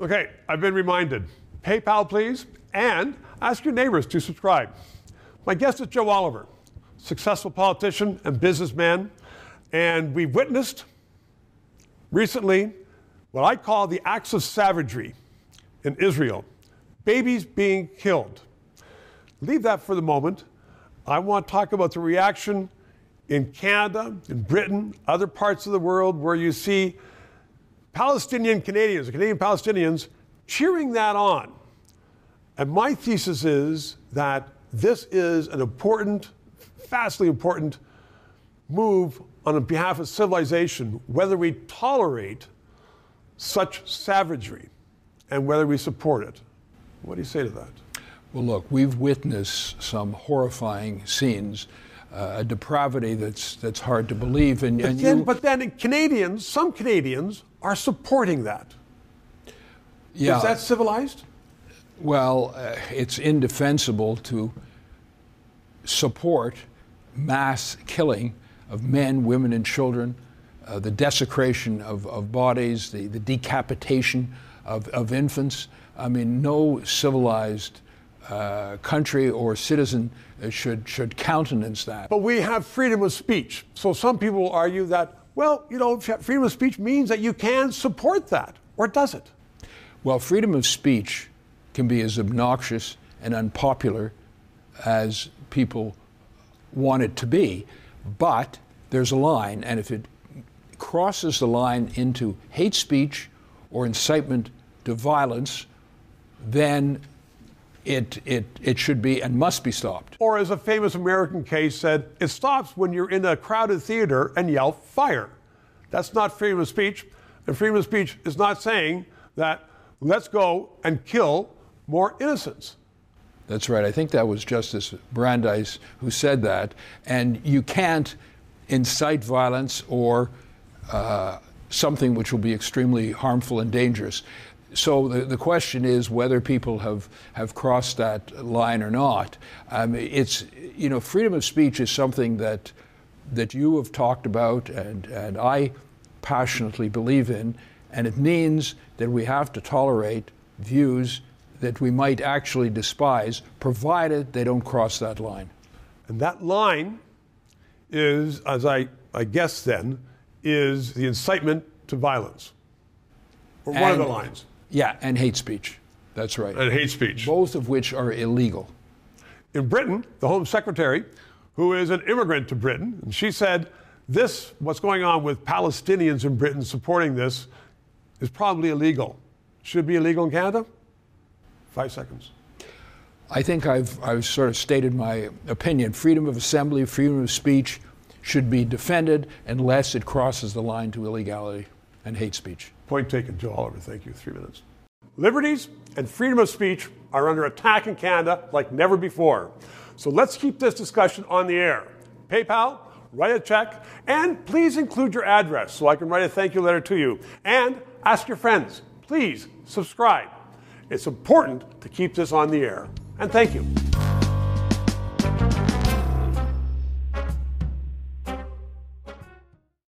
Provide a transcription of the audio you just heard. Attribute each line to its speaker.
Speaker 1: Okay, I've been reminded. PayPal, please, and ask your neighbors to subscribe. My guest is Joe Oliver, successful politician and businessman, and we've witnessed recently what I call the acts of savagery in Israel babies being killed. Leave that for the moment. I want to talk about the reaction in Canada, in Britain, other parts of the world where you see Palestinian Canadians, Canadian Palestinians, cheering that on. And my thesis is that this is an important, vastly important move on behalf of civilization, whether we tolerate such savagery and whether we support it. What do you say to that?
Speaker 2: Well, look, we've witnessed some horrifying scenes, uh, a depravity that's that's hard to believe.
Speaker 1: And, but, and then, you, but then Canadians, some Canadians, are supporting that. Yeah. Is that civilized?
Speaker 2: Well, uh, it's indefensible to support mass killing of men, women, and children, uh, the desecration of, of bodies, the, the decapitation of, of infants. I mean, no civilized uh, country or citizen should, should countenance that.
Speaker 1: But we have freedom of speech. So some people argue that, well, you know, freedom of speech means that you can support that, or does it?
Speaker 2: Well, freedom of speech can be as obnoxious and unpopular as people want it to be, but there's a line, and if it crosses the line into hate speech or incitement to violence, then it, it, it should be and must be stopped.
Speaker 1: Or, as a famous American case said, it stops when you're in a crowded theater and yell fire. That's not freedom of speech. And freedom of speech is not saying that let's go and kill more innocents.
Speaker 2: That's right. I think that was Justice Brandeis who said that. And you can't incite violence or uh, something which will be extremely harmful and dangerous. So the, the question is whether people have, have crossed that line or not. Um, it's, you know, freedom of speech is something that, that you have talked about and, and I passionately believe in, and it means that we have to tolerate views that we might actually despise, provided they don't cross that line.
Speaker 1: And that line is, as I, I guess then, is the incitement to violence. Or one of the lines.
Speaker 2: Yeah, and hate speech. That's right.
Speaker 1: And hate speech.
Speaker 2: Both of which are illegal.
Speaker 1: In Britain, the Home Secretary, who is an immigrant to Britain, and she said, this, what's going on with Palestinians in Britain supporting this, is probably illegal. Should be illegal in Canada? Five seconds.
Speaker 2: I think I've, I've sort of stated my opinion. Freedom of assembly, freedom of speech should be defended unless it crosses the line to illegality and hate speech.
Speaker 1: Point taken, Joe Oliver. Thank you. Three minutes. Liberties and freedom of speech are under attack in Canada like never before. So let's keep this discussion on the air. PayPal, write a check, and please include your address so I can write a thank you letter to you. And ask your friends. Please subscribe. It's important to keep this on the air. And thank you.